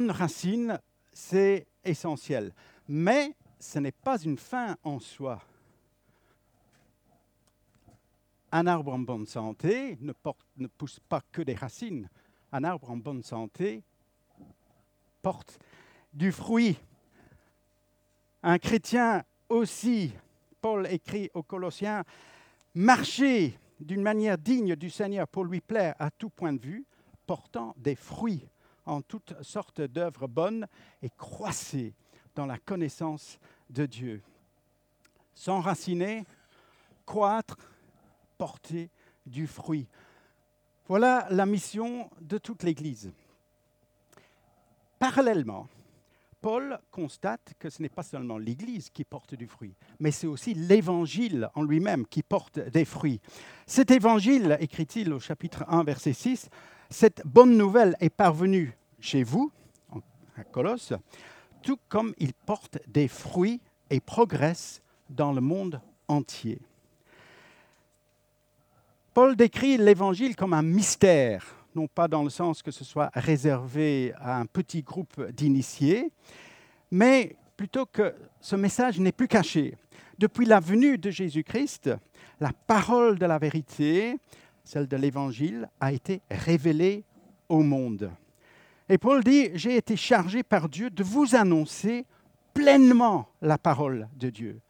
Une racine, c'est essentiel. Mais ce n'est pas une fin en soi. Un arbre en bonne santé ne, pousse pas que des racines. Un arbre en bonne santé porte du fruit. Un chrétien aussi, Paul écrit aux Colossiens, marcher d'une manière digne du Seigneur pour lui plaire à tout point de vue, portant des fruits en toutes sortes d'œuvres bonnes et croissez dans la connaissance de Dieu. S'enraciner, croître, porter du fruit. Voilà la mission de toute l'Église. Parallèlement, Paul constate que ce n'est pas seulement l'Église qui porte du fruit, mais c'est aussi l'Évangile en lui-même qui porte des fruits. Cet Évangile, écrit-il au chapitre 1, verset 6, cette bonne nouvelle est parvenue chez vous, à Colosse, tout comme il porte des fruits et progresse dans le monde entier. Paul décrit l'Évangile comme un mystère, non pas dans le sens que ce soit réservé à un petit groupe d'initiés, mais plutôt que ce message n'est plus caché. Depuis la venue de Jésus-Christ, la parole de la vérité, celle de l'Évangile, a été révélée au monde. Et Paul dit, j'ai été chargé par Dieu de vous annoncer pleinement la parole de Dieu.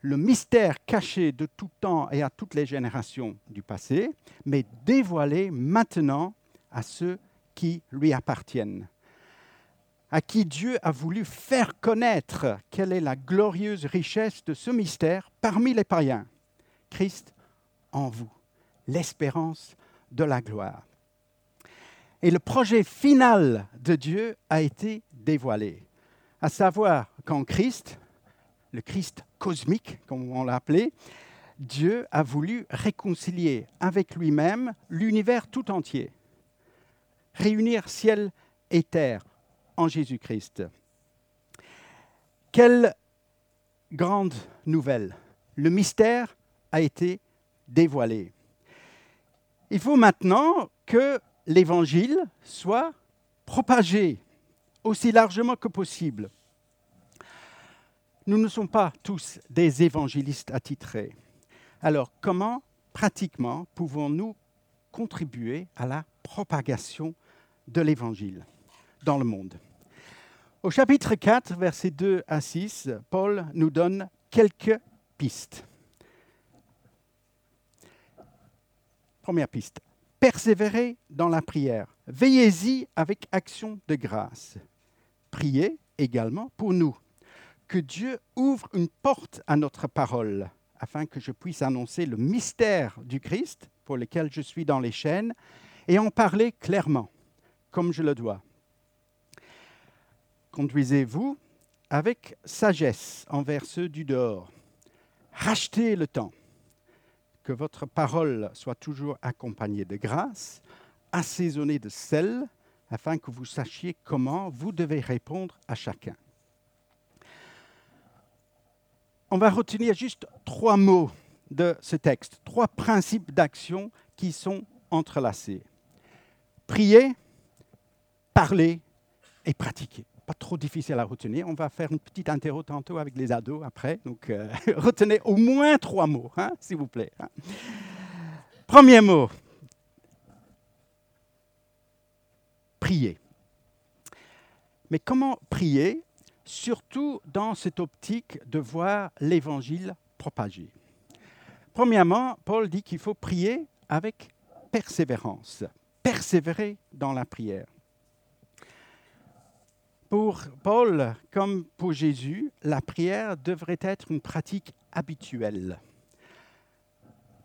Le mystère caché de tout temps et à toutes les générations du passé, mais dévoilé maintenant à ceux qui lui appartiennent, à qui Dieu a voulu faire connaître quelle est la glorieuse richesse de ce mystère parmi les païens. Christ en vous, l'espérance de la gloire. Et le projet final de Dieu a été dévoilé, à savoir qu'en Christ, le Christ cosmique, comme on l'a appelé, Dieu a voulu réconcilier avec lui-même l'univers tout entier, réunir ciel et terre en Jésus-Christ. Quelle grande nouvelle Le mystère a été dévoilé. Il faut maintenant que l'Évangile soit propagé aussi largement que possible. Nous ne sommes pas tous des évangélistes attitrés. Alors comment, pratiquement, pouvons-nous contribuer à la propagation de l'Évangile dans le monde? Au chapitre 4, versets 2 à 6, Paul nous donne quelques pistes. Première piste, persévérez dans la prière. Veillez-y avec action de grâce. Priez également pour nous que Dieu ouvre une porte à notre parole, afin que je puisse annoncer le mystère du Christ pour lequel je suis dans les chaînes, et en parler clairement, comme je le dois. Conduisez-vous avec sagesse envers ceux du dehors. Rachetez le temps, que votre parole soit toujours accompagnée de grâce, assaisonnée de sel, afin que vous sachiez comment vous devez répondre à chacun. on va retenir juste trois mots de ce texte, trois principes d'action qui sont entrelacés. Prier, parler et pratiquer. Trop difficile à retenir. On va faire une petite interro tantôt avec les ados après. Donc, euh, retenez au moins trois mots, hein, s'il vous plaît. hein. Premier mot. Prier. Mais comment prier surtout dans cette optique de voir l'évangile propagé? Premièrement, Paul dit qu'il faut prier avec persévérance, persévérer dans la prière. Pour Paul, comme pour Jésus, la prière devrait être une pratique habituelle,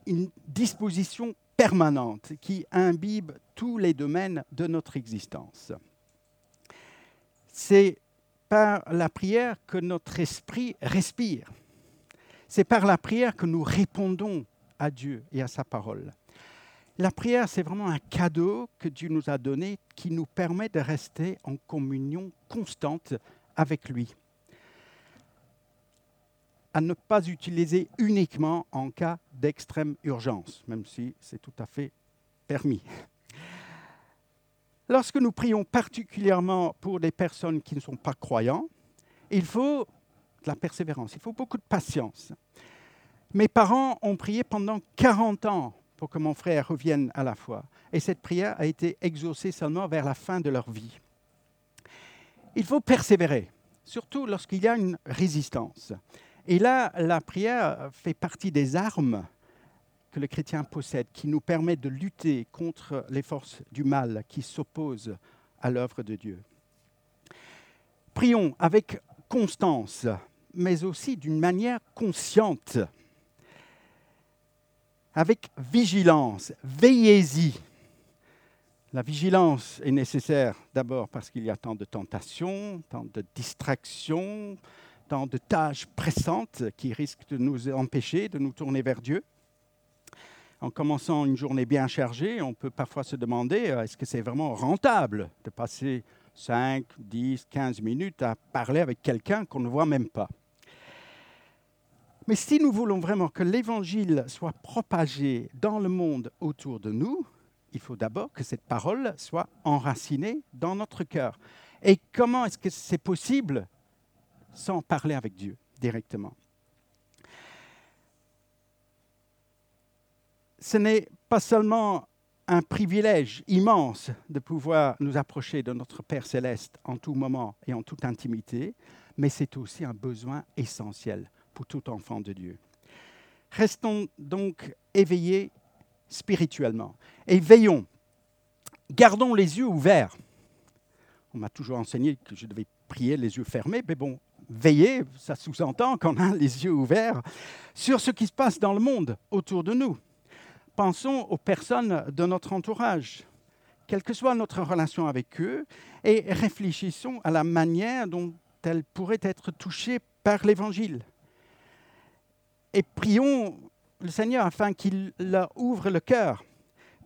une disposition permanente qui imbibe tous les domaines de notre existence. C'est par la prière que notre esprit respire. C'est par la prière que nous répondons à Dieu et à sa parole. La prière, c'est vraiment un cadeau que Dieu nous a donné qui nous permet de rester en communion constante avec lui. À ne pas utiliser uniquement en cas d'extrême urgence, même si c'est tout à fait permis. Lorsque nous prions particulièrement pour des personnes qui ne sont pas croyants, il faut de la persévérance, il faut beaucoup de patience. Mes parents ont prié pendant 40 ans pour que mon frère revienne à la foi. Et cette prière a été exaucée seulement vers la fin de leur vie. Il faut persévérer, surtout lorsqu'il y a une résistance. Et là, la prière fait partie des armes que le chrétien possède, qui nous permet de lutter contre les forces du mal qui s'opposent à l'œuvre de Dieu. Prions avec constance, mais aussi d'une manière consciente avec vigilance. Veillez-y. La vigilance est nécessaire d'abord parce qu'il y a tant de tentations, tant de distractions, tant de tâches pressantes qui risquent de nous empêcher de nous tourner vers Dieu. En commençant une journée bien chargée, on peut parfois se demander euh, est-ce que c'est vraiment rentable de passer 5, 10, 15 minutes à parler avec quelqu'un qu'on ne voit même pas? Mais si nous voulons vraiment que l'Évangile soit propagé dans le monde autour de nous, il faut d'abord que cette parole soit enracinée dans notre cœur. Et comment est-ce que c'est possible sans parler avec Dieu directement? Ce n'est pas seulement un privilège immense de pouvoir nous approcher de notre Père céleste en tout moment et en toute intimité, mais c'est aussi un besoin essentiel pour tout enfant de Dieu. Restons donc éveillés spirituellement et veillons. Gardons les yeux ouverts. On m'a toujours enseigné que je devais prier les yeux fermés, mais bon, veiller, ça sous-entend qu'on a les yeux ouverts sur ce qui se passe dans le monde autour de nous. Pensons aux personnes de notre entourage, quelle que soit notre relation avec eux, et réfléchissons à la manière dont elles pourraient être touchées par l'Évangile et prions le Seigneur afin qu'il leur ouvre le cœur.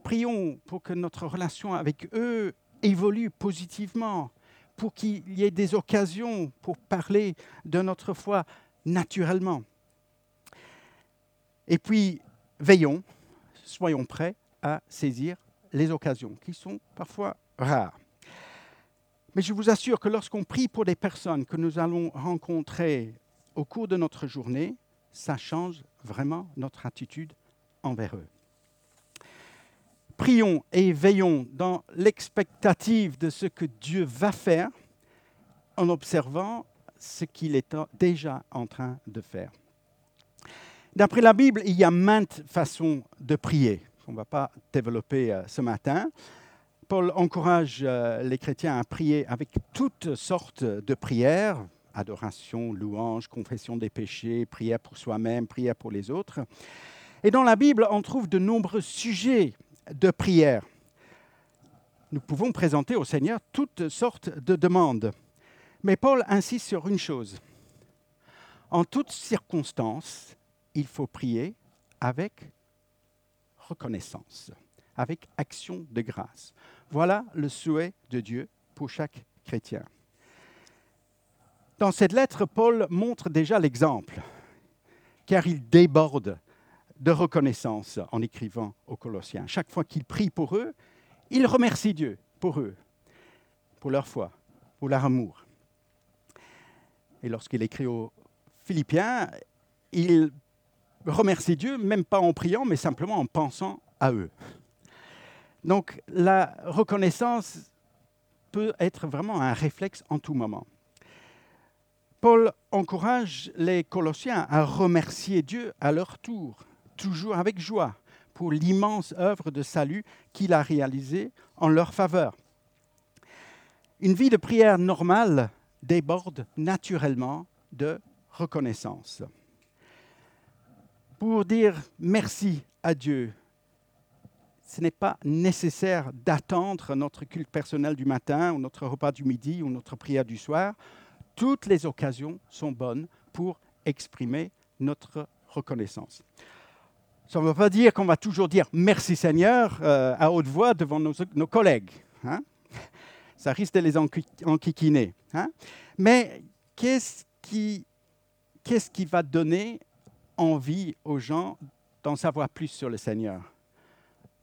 Prions pour que notre relation avec eux évolue positivement, pour qu'il y ait des occasions pour parler de notre foi naturellement. Et puis, veillons, soyons prêts à saisir les occasions, qui sont parfois rares. Mais je vous assure que lorsqu'on prie pour des personnes que nous allons rencontrer au cours de notre journée, ça change vraiment notre attitude envers eux. Prions et veillons dans l'expectative de ce que Dieu va faire en observant ce qu'il est déjà en train de faire. D'après la Bible, il y a maintes façons de prier. On ne va pas développer euh, ce matin. Paul encourage euh, les chrétiens à prier avec toutes sortes de prières, adoration, louange, confession des péchés, prière pour soi-même, prière pour les autres. Et dans la Bible, on trouve de nombreux sujets de prière. Nous pouvons présenter au Seigneur toutes sortes de demandes. Mais Paul insiste sur une chose. En toutes circonstances, il faut prier avec reconnaissance, avec action de grâce. Voilà le souhait de Dieu pour chaque chrétien. Dans cette lettre, Paul montre déjà l'exemple, car il déborde de reconnaissance en écrivant aux Colossiens. Chaque fois qu'il prie pour eux, il remercie Dieu pour eux, pour leur foi, pour leur amour. Et lorsqu'il écrit aux Philippiens, il remercie Dieu, même pas en priant, mais simplement en pensant à eux. Donc la reconnaissance peut être vraiment un réflexe en tout moment. Paul encourage les Colossiens à remercier Dieu à leur tour, toujours avec joie, pour l'immense œuvre de salut qu'il a réalisée en leur faveur. Une vie de prière normale déborde naturellement de reconnaissance. Pour dire merci à Dieu, ce n'est pas nécessaire d'attendre notre culte personnel du matin ou notre repas du midi ou notre prière du soir toutes les occasions sont bonnes pour exprimer notre reconnaissance. Ça ne veut pas dire qu'on va toujours dire merci Seigneur euh, à haute voix devant nos, collègues. Hein. Ça risque de les enquiquiner. Hein. Mais qu'est-ce qui, qui va donner envie aux gens d'en savoir plus sur le Seigneur?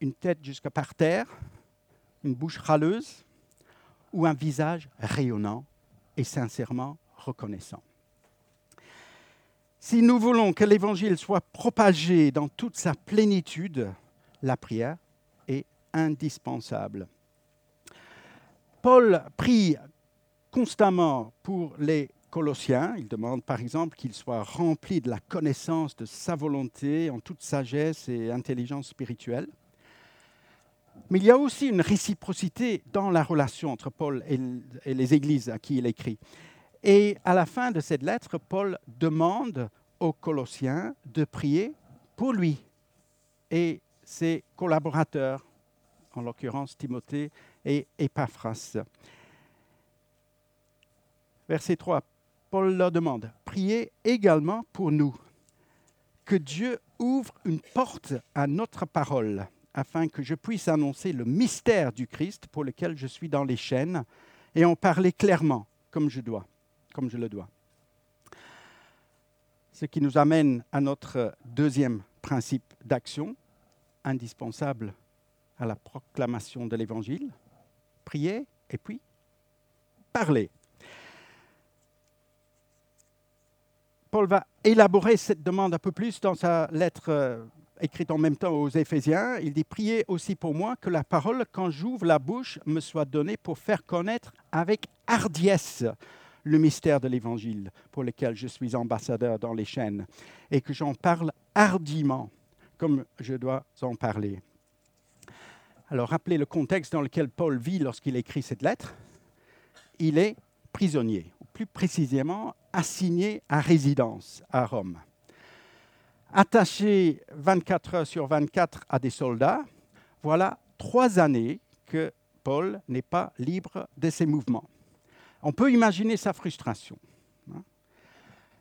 Une tête jusqu'à par terre, une bouche râleuse, ou un visage rayonnant et sincèrement reconnaissant. Si nous voulons que l'Évangile soit propagé dans toute sa plénitude, la prière est indispensable. Paul prie constamment pour les Colossiens. Il demande par exemple qu'ils soient remplis de la connaissance de sa volonté en toute sagesse et intelligence spirituelle. Mais il y a aussi une réciprocité dans la relation entre Paul et les églises à qui il écrit. Et à la fin de cette lettre, Paul demande aux Colossiens de prier pour lui et ses collaborateurs, en l'occurrence Timothée et Epaphras. Verset 3, Paul leur demande, priez également pour nous, que Dieu ouvre une porte à notre parole, afin que je puisse annoncer le mystère du Christ pour lequel je suis dans les chaînes, et en parler clairement, comme je dois, comme je le dois. Ce qui nous amène à notre deuxième principe d'action, indispensable à la proclamation de l'Évangile. Prier et puis parler. Paul va élaborer cette demande un peu plus dans sa lettre euh, écrite en même temps aux Éphésiens. Il dit Priez aussi pour moi que la parole, quand j'ouvre la bouche, me soit donnée pour faire connaître avec hardiesse le mystère de l'Évangile pour lequel je suis ambassadeur dans les chaînes et que j'en parle hardiment comme je dois en parler. Alors rappelez le contexte dans lequel Paul vit lorsqu'il écrit cette lettre. Il est prisonnier, ou plus précisément assigné à résidence à Rome. Attaché 24 heures sur 24 à des soldats, voilà trois années que Paul n'est pas libre de ses mouvements. On peut imaginer sa frustration. Hein.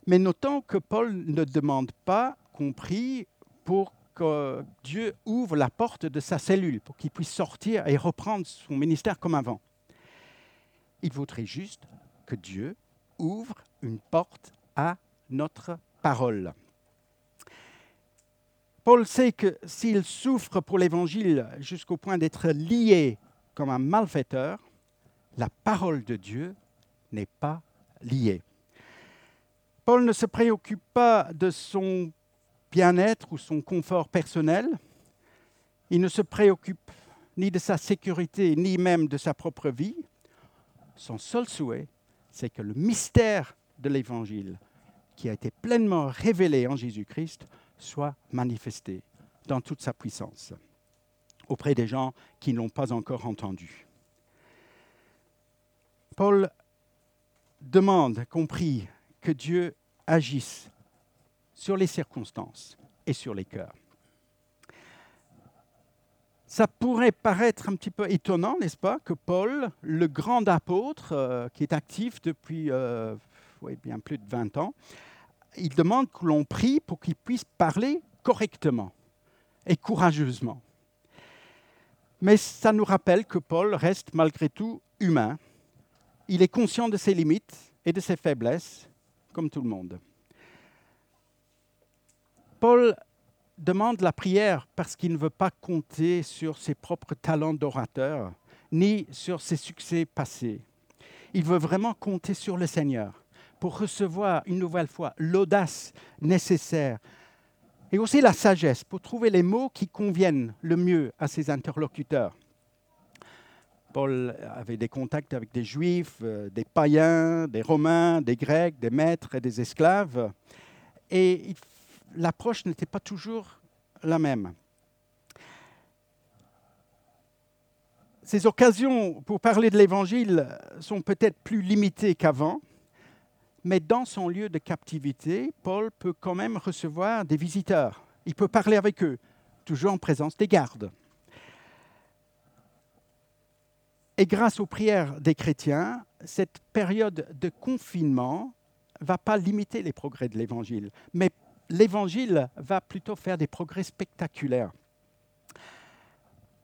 Mais notons que Paul ne demande pas compris pour que Dieu ouvre la porte de sa cellule, pour qu'il puisse sortir et reprendre son ministère comme avant. Il voudrait juste que Dieu ouvre une porte à notre parole. Paul sait que s'il souffre pour l'Évangile jusqu'au point d'être lié comme un malfaiteur, la parole de Dieu n'est pas liée. Paul ne se préoccupe pas de son bien-être ou son confort personnel. Il ne se préoccupe ni de sa sécurité, ni même de sa propre vie. Son seul souhait, c'est que le mystère de l'Évangile, qui a été pleinement révélé en Jésus-Christ, soit manifesté dans toute sa puissance auprès des gens qui n'ont pas encore entendu. Paul demande, compris, que Dieu agisse sur les circonstances et sur les cœurs. Ça pourrait paraître un petit peu étonnant, n'est-ce pas, que Paul, le grand apôtre euh, qui est actif depuis euh, bien plus de 20 ans, il demande que l'on prie pour qu'il puisse parler correctement et courageusement. Mais ça nous rappelle que Paul reste malgré tout humain. Il est conscient de ses limites et de ses faiblesses, comme tout le monde. Paul demande la prière parce qu'il ne veut pas compter sur ses propres talents d'orateur, ni sur ses succès passés. Il veut vraiment compter sur le Seigneur pour recevoir une nouvelle fois l'audace nécessaire et aussi la sagesse pour trouver les mots qui conviennent le mieux à ses interlocuteurs. Paul avait des contacts avec des juifs, euh, des païens, des romains, des grecs, des maîtres et des esclaves. Et l'approche n'était pas toujours la même. Ces occasions pour parler de l'Évangile sont peut-être plus limitées qu'avant, mais dans son lieu de captivité, Paul peut quand même recevoir des visiteurs. Il peut parler avec eux, toujours en présence des gardes. Et grâce aux prières des chrétiens, cette période de confinement ne va pas limiter les progrès de l'Évangile, mais l'Évangile va plutôt faire des progrès spectaculaires.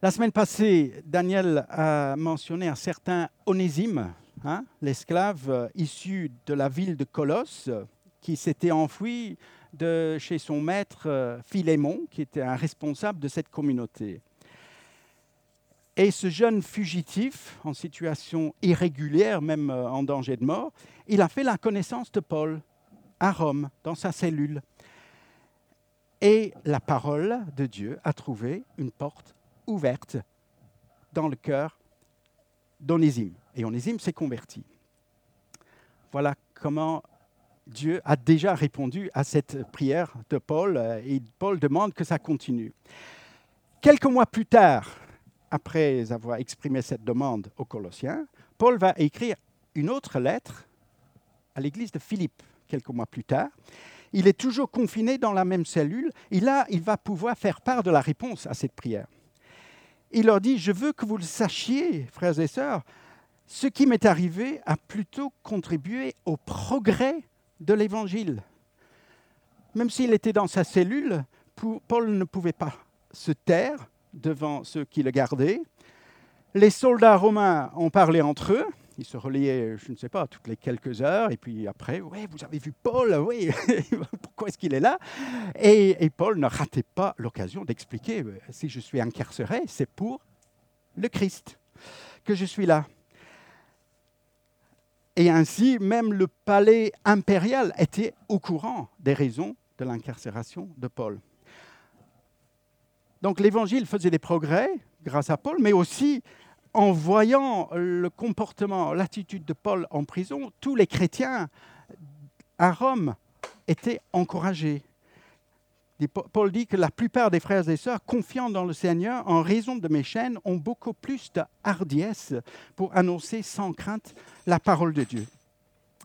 La semaine passée, Daniel a mentionné un certain Onésime, hein, l'esclave euh, issu de la ville de Colosse, qui s'était enfui de chez son maître euh, Philémon, qui était un responsable de cette communauté. Et ce jeune fugitif, en situation irrégulière, même euh, en danger de mort, il a fait la connaissance de Paul à Rome, dans sa cellule. Et la parole de Dieu a trouvé une porte ouverte dans le cœur d'Onésime. Et Onésime s'est converti. Voilà comment Dieu a déjà répondu à cette prière de Paul euh, et Paul demande que ça continue. Quelques mois plus tard, après avoir exprimé cette demande aux Colossiens, Paul va écrire une autre lettre à l'église de Philippe quelques mois plus tard. Il est toujours confiné dans la même cellule et là, il va pouvoir faire part de la réponse à cette prière. Il leur dit, je veux que vous le sachiez, frères et sœurs, ce qui m'est arrivé a plutôt contribué au progrès de l'Évangile. Même s'il était dans sa cellule, Paul ne pouvait pas se taire devant ceux qui le gardaient. Les soldats romains ont parlé entre eux. Ils se relayaient, je ne sais pas, toutes les quelques heures. Et puis après, oui, vous avez vu Paul, oui, pourquoi est-ce qu'il est là? Et, Paul ne ratait pas l'occasion d'expliquer, si je suis incarcéré, c'est pour le Christ que je suis là. Et ainsi, même le palais impérial était au courant des raisons de l'incarcération de Paul. Donc l'évangile faisait des progrès grâce à Paul, mais aussi en voyant le comportement, l'attitude de Paul en prison, tous les chrétiens à Rome étaient encouragés. Paul dit que la plupart des frères et sœurs confiants dans le Seigneur, en raison de mes chaînes, ont beaucoup plus de hardiesse pour annoncer sans crainte la parole de Dieu.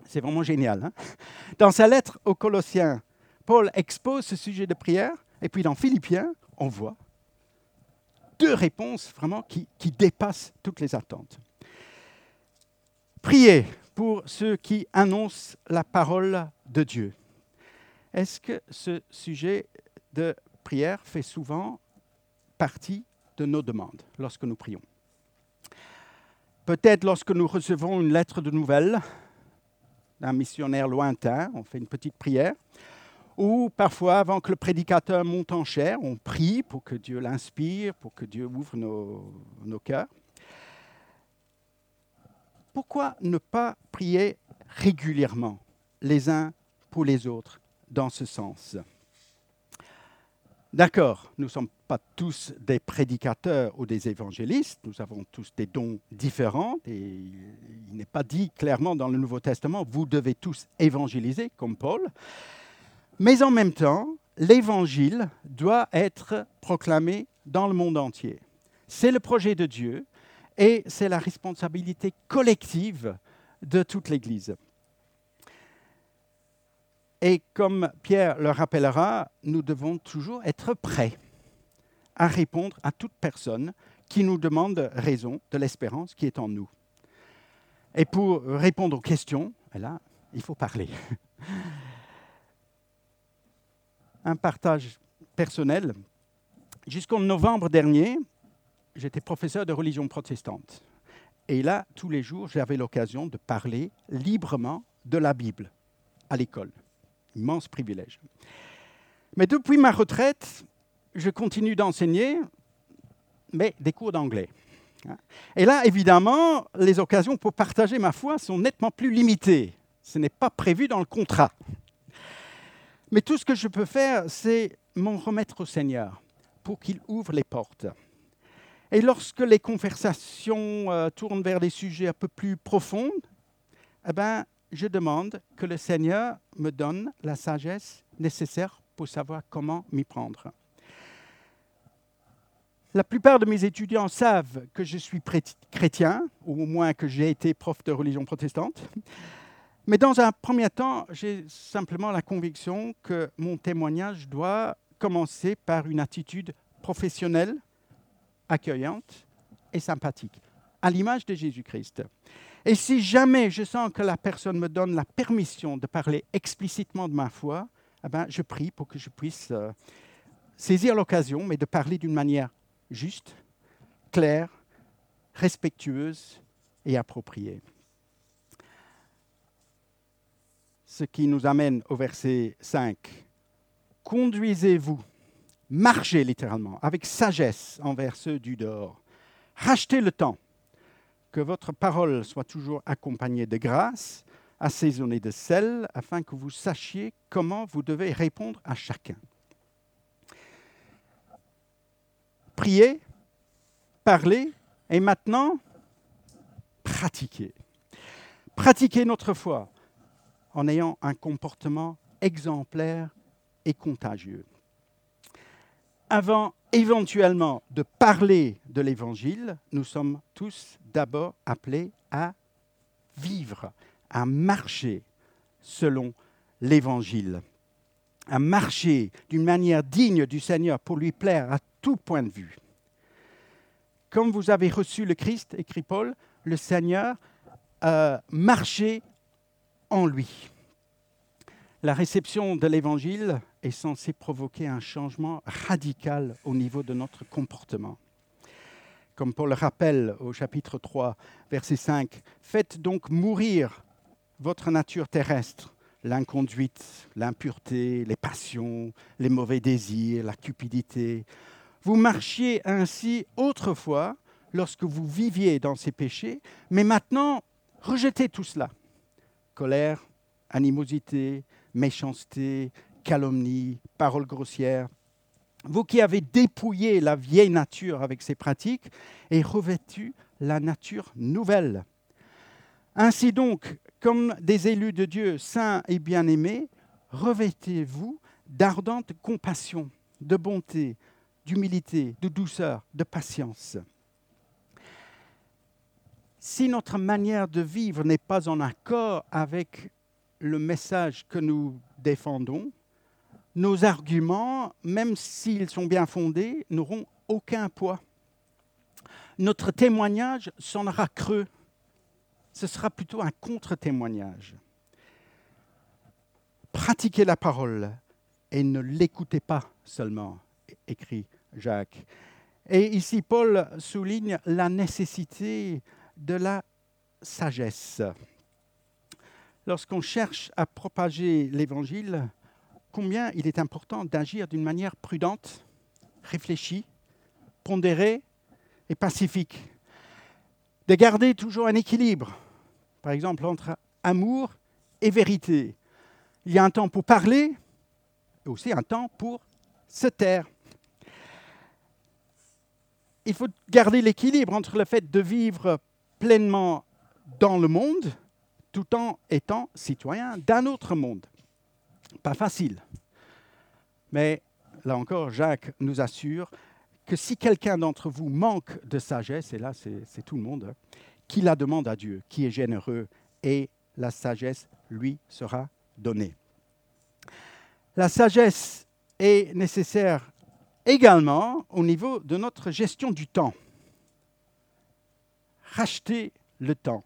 C'est vraiment génial. Hein. dans sa lettre aux Colossiens, Paul expose ce sujet de prière, et puis dans Philippiens, on voit deux réponses vraiment qui, qui dépassent toutes les attentes. Priez pour ceux qui annoncent la parole de Dieu. Est-ce que ce sujet de prière fait souvent partie de nos demandes lorsque nous prions? Peut-être lorsque nous recevons une lettre de nouvelles d'un missionnaire lointain, on fait une petite prière. Ou parfois, avant que le prédicateur monte en chair, on prie pour que Dieu l'inspire, pour que Dieu ouvre nos, nos cœurs. Pourquoi ne pas prier régulièrement les uns pour les autres? Dans ce sens. D'accord, nous ne sommes pas tous des prédicateurs ou des évangélistes, nous avons tous des dons différents et il n'est pas dit clairement dans le Nouveau Testament, vous devez tous évangéliser comme Paul, mais en même temps, l'évangile doit être proclamé dans le monde entier. C'est le projet de Dieu et c'est la responsabilité collective de toute l'Église. Et comme Pierre le rappellera, nous devons toujours être prêts à répondre à toute personne qui nous demande raison de l'espérance qui est en nous. Et pour répondre aux questions, là, il faut parler. Un partage personnel. Jusqu'en novembre dernier, j'étais professeur de religion protestante. Et là, tous les jours, j'avais l'occasion de parler librement de la Bible à l'école immense privilège. Mais depuis ma retraite, je continue d'enseigner, mais des cours d'anglais. Et là, évidemment, les occasions pour partager ma foi sont nettement plus limitées. Ce n'est pas prévu dans le contrat. Mais tout ce que je peux faire, c'est m'en remettre au Seigneur pour qu'il ouvre les portes. Et lorsque les conversations euh, tournent vers des sujets un peu plus profonds, eh ben, je demande que le Seigneur me donne la sagesse nécessaire pour savoir comment m'y prendre. La plupart de mes étudiants savent que je suis chrétien, ou au moins que j'ai été prof de religion protestante. Mais dans un premier temps, j'ai simplement la conviction que mon témoignage doit commencer par une attitude professionnelle, accueillante et sympathique, à l'image de Jésus-Christ. Et si jamais je sens que la personne me donne la permission de parler explicitement de ma foi, eh ben, je prie pour que je puisse euh, saisir l'occasion, mais de parler d'une manière juste, claire, respectueuse et appropriée. Ce qui nous amène au verset 5. Conduisez-vous, marchez littéralement, avec sagesse envers ceux du dehors Rachetez le temps. Que votre parole soit toujours accompagnée de grâce, assaisonnée de sel, afin que vous sachiez comment vous devez répondre à chacun. Priez, parlez, et maintenant, pratiquez. Pratiquez notre foi en ayant un comportement exemplaire et contagieux. Avant éventuellement de parler de l'Évangile, nous sommes tous d'abord appelés à vivre, à marcher selon l'Évangile, à marcher d'une manière digne du Seigneur pour lui plaire à tout point de vue. Comme vous avez reçu le Christ, écrit Paul, le Seigneur, euh, marchez en lui. La réception de l'Évangile est censée provoquer un changement radical au niveau de notre comportement. Comme Paul le rappelle au chapitre 3, verset 5, Faites donc mourir votre nature terrestre, l'inconduite, l'impureté, les passions, les mauvais désirs, la cupidité. Vous marchiez ainsi autrefois lorsque vous viviez dans ces péchés, mais maintenant, rejetez tout cela. Colère, animosité, méchanceté, calomnie, paroles grossières. Vous qui avez dépouillé la vieille nature avec ses pratiques et revêtu la nature nouvelle. Ainsi donc, comme des élus de Dieu saints et bien-aimés, revêtez-vous d'ardente compassion, de bonté, d'humilité, de douceur, de patience. Si notre manière de vivre n'est pas en accord avec le message que nous défendons, nos arguments, même s'ils sont bien fondés, n'auront aucun poids. Notre témoignage sonnera creux. Ce sera plutôt un contre-témoignage. Pratiquez la parole et ne l'écoutez pas seulement, écrit Jacques. Et ici, Paul souligne la nécessité de la sagesse lorsqu'on cherche à propager l'Évangile, combien il est important d'agir d'une manière prudente, réfléchie, pondérée et pacifique. De garder toujours un équilibre, par exemple entre amour et vérité. Il y a un temps pour parler et aussi un temps pour se taire. Il faut garder l'équilibre entre le fait de vivre pleinement dans le monde tout en étant citoyen d'un autre monde. Pas facile. Mais là encore, Jacques nous assure que si quelqu'un d'entre vous manque de sagesse, et là c'est tout le monde, hein, qu'il la demande à Dieu, qui est généreux, et la sagesse lui sera donnée. La sagesse est nécessaire également au niveau de notre gestion du temps. Racheter le temps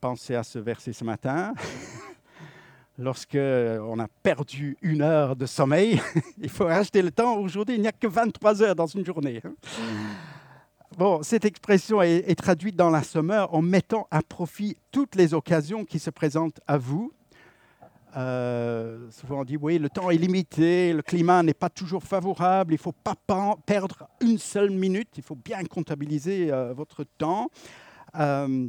pensé à ce verset ce matin. Lorsque on a perdu une heure de sommeil, il faut racheter le temps. Aujourd'hui, il n'y a que 23 heures dans une journée. Hein. Bon, cette expression est, traduite dans la sommeur en mettant à profit toutes les occasions qui se présentent à vous. Euh, souvent on dit oui, le temps est limité, le climat n'est pas toujours favorable, il ne faut pas perdre une seule minute, il faut bien comptabiliser euh, votre temps. Euh,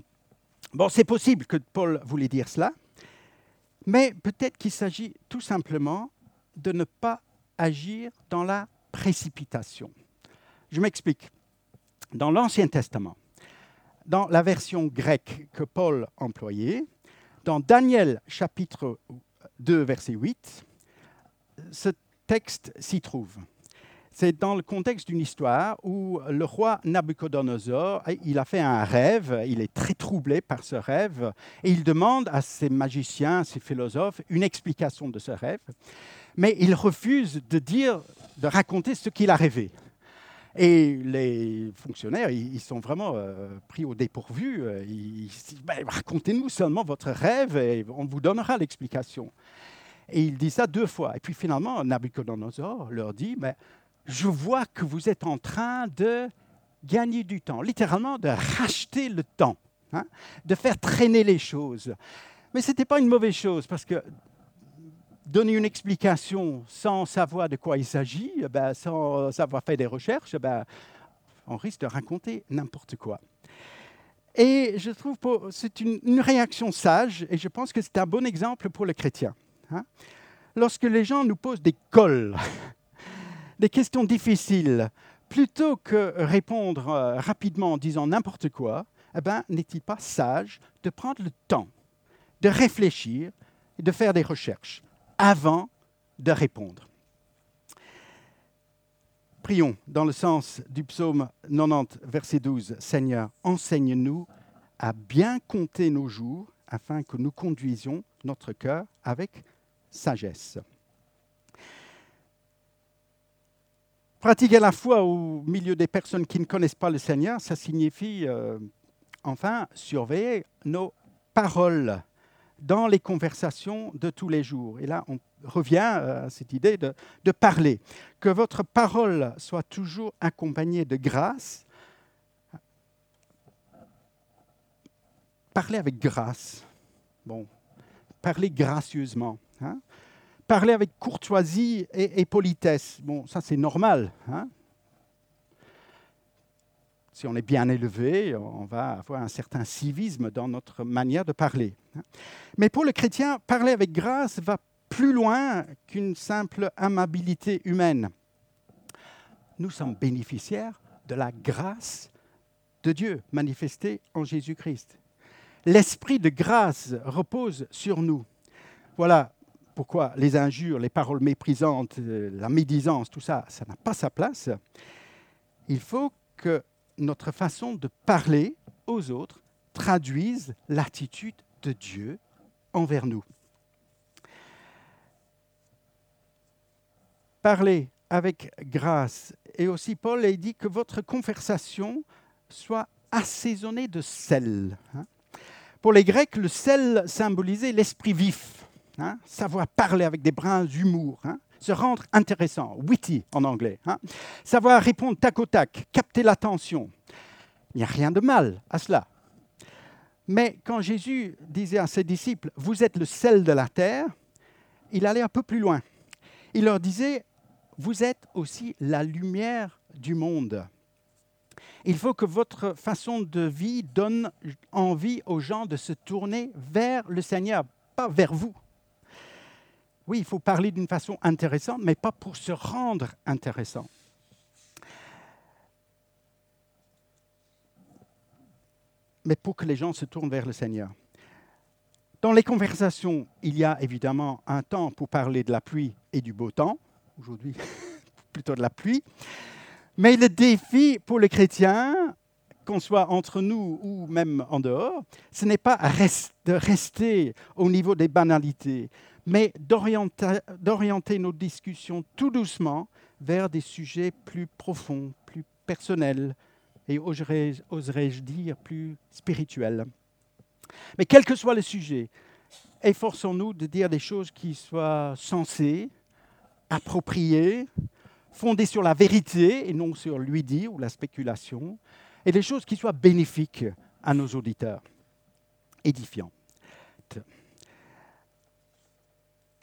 Bon, c'est possible que Paul voulait dire cela, mais peut-être qu'il s'agit tout simplement de ne pas agir dans la précipitation. Je m'explique. Dans l'Ancien Testament, dans la version grecque que Paul employait, dans Daniel chapitre 2, verset 8, ce texte s'y trouve. C'est dans le contexte d'une histoire où le roi Nabucodonosor, il a fait un rêve, il est très troublé par ce rêve, et il demande à ses magiciens, ses philosophes, une explication de ce rêve, mais il refuse de dire, de raconter ce qu'il a rêvé. Et les fonctionnaires, ils sont vraiment euh, pris au dépourvu. Ils disent ben, Racontez-nous seulement votre rêve et on vous donnera l'explication. Et il dit ça deux fois. Et puis finalement, Nabucodonosor leur dit ben, je vois que vous êtes en train de gagner du temps, littéralement de racheter le temps, hein, de faire traîner les choses. Mais ce n'était pas une mauvaise chose, parce que donner une explication sans savoir de quoi il s'agit, eh ben, sans savoir faire des recherches, eh ben, on risque de raconter n'importe quoi. Et je trouve que c'est une, réaction sage, et je pense que c'est un bon exemple pour le chrétien. Hein. Lorsque les gens nous posent des cols, des questions difficiles, plutôt que répondre euh, rapidement en disant n'importe quoi, eh ben, n'est-il pas sage de prendre le temps de réfléchir et de faire des recherches avant de répondre? Prions dans le sens du psaume 90, verset 12. Seigneur, enseigne-nous à bien compter nos jours afin que nous conduisions notre cœur avec sagesse. Pratiquer la foi au milieu des personnes qui ne connaissent pas le Seigneur, ça signifie, euh, enfin, surveiller nos paroles dans les conversations de tous les jours. Et là, on revient euh, à cette idée de, de parler. Que votre parole soit toujours accompagnée de grâce. Parlez avec grâce. Bon, parlez gracieusement. Parler avec courtoisie et, politesse. Bon, ça c'est normal. Hein. si on est bien élevé, on va avoir un certain civisme dans notre manière de parler. Hein. Mais pour le chrétien, parler avec grâce va plus loin qu'une simple amabilité humaine. Nous sommes bénéficiaires de la grâce de Dieu manifestée en Jésus-Christ. L'esprit de grâce repose sur nous. Voilà, pourquoi les injures, les paroles méprisantes, euh, la médisance, tout ça, ça n'a pas sa place. Il faut que notre façon de parler aux autres traduise l'attitude de Dieu envers nous. Parler avec grâce. Et aussi Paul a dit que votre conversation soit assaisonnée de sel. Hein. Pour les Grecs, le sel symbolisait l'esprit vif Hein, savoir parler avec des brins d'humour, hein, se rendre intéressant, witty en anglais, hein, savoir répondre tac au tac, capter l'attention. Il n'y a rien de mal à cela. Mais quand Jésus disait à ses disciples, vous êtes le sel de la terre, il allait un peu plus loin. Il leur disait, vous êtes aussi la lumière du monde. Il faut que votre façon de vie donne envie aux gens de se tourner vers le Seigneur, pas vers vous. Oui, il faut parler d'une façon intéressante, mais pas pour se rendre intéressant. Mais pour que les gens se tournent vers le Seigneur. Dans les conversations, il y a évidemment un temps pour parler de la pluie et du beau temps. Aujourd'hui, plutôt de la pluie. Mais le défi pour les chrétiens, qu'on soit entre nous ou même en dehors, ce n'est pas de rester au niveau des banalités, mais d'orienter nos discussions tout doucement vers des sujets plus profonds, plus personnels et oserais-je dire plus spirituels. Mais quel que soit le sujet, efforçons-nous de dire des choses qui soient sensées, appropriées, fondées sur la vérité et non sur lui ou la spéculation, et des choses qui soient bénéfiques à nos auditeurs, édifiantes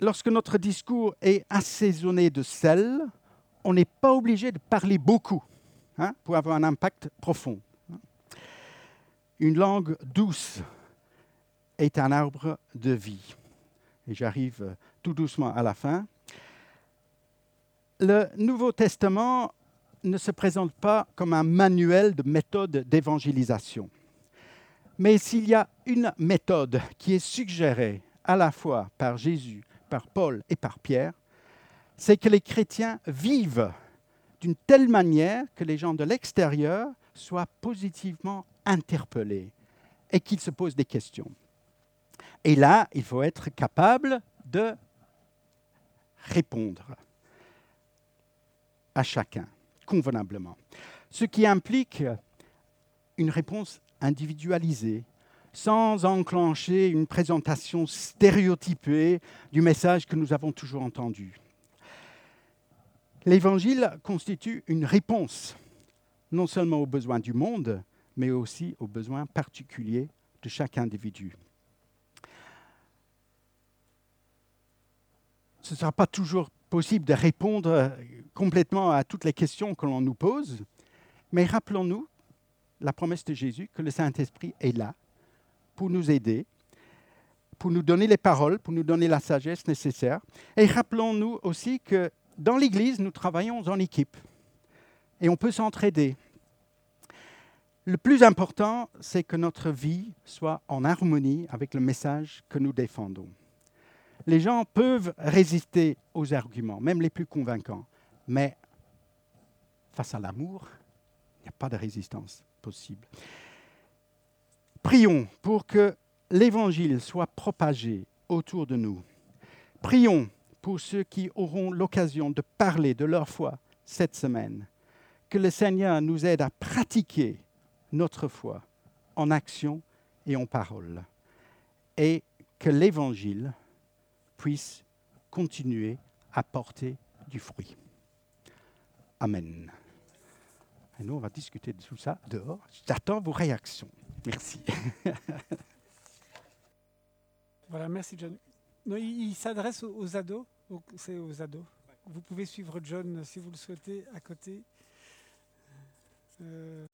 lorsque notre discours est assaisonné de sel, on n'est pas obligé de parler beaucoup hein, pour avoir un impact profond. Une langue douce est un arbre de vie. Et j'arrive tout doucement à la fin. Le Nouveau Testament ne se présente pas comme un manuel de méthode d'évangélisation. Mais s'il y a une méthode qui est suggérée à la fois par Jésus Paul et par Pierre, c'est que les chrétiens vivent d'une telle manière que les gens de l'extérieur soient positivement interpellés et qu'ils se posent des questions. Et là, il faut être capable de répondre à chacun convenablement, ce qui implique une réponse individualisée, sans enclencher une présentation stéréotypée du message que nous avons toujours entendu. L'Évangile constitue une réponse non seulement aux besoins du monde, mais aussi aux besoins particuliers de chaque individu. Ce ne sera pas toujours possible de répondre complètement à toutes les questions que l'on nous pose, Mais rappelons-nous la promesse de Jésus que le Saint-Esprit est là pour nous aider, pour nous donner les paroles, pour nous donner la sagesse nécessaire. Et rappelons-nous aussi que dans l'Église, nous travaillons en équipe et on peut s'entraider. Le plus important, c'est que notre vie soit en harmonie avec le message que nous défendons. Les gens peuvent résister aux arguments, même les plus convaincants, mais face à l'amour, il n'y a pas de résistance possible. Prions pour que l'Évangile soit propagé autour de nous. Prions pour ceux qui auront l'occasion de parler de leur foi cette semaine. Que le Seigneur nous aide à pratiquer notre foi en action et en parole. Et que l'Évangile puisse continuer à porter du fruit. Amen. Et nous, on va discuter de tout ça dehors. J'attends vos réactions. Merci. voilà, merci John. Il, s'adresse aux, ados, c'est aux ados. Vous pouvez suivre John si vous le souhaitez à côté. Euh,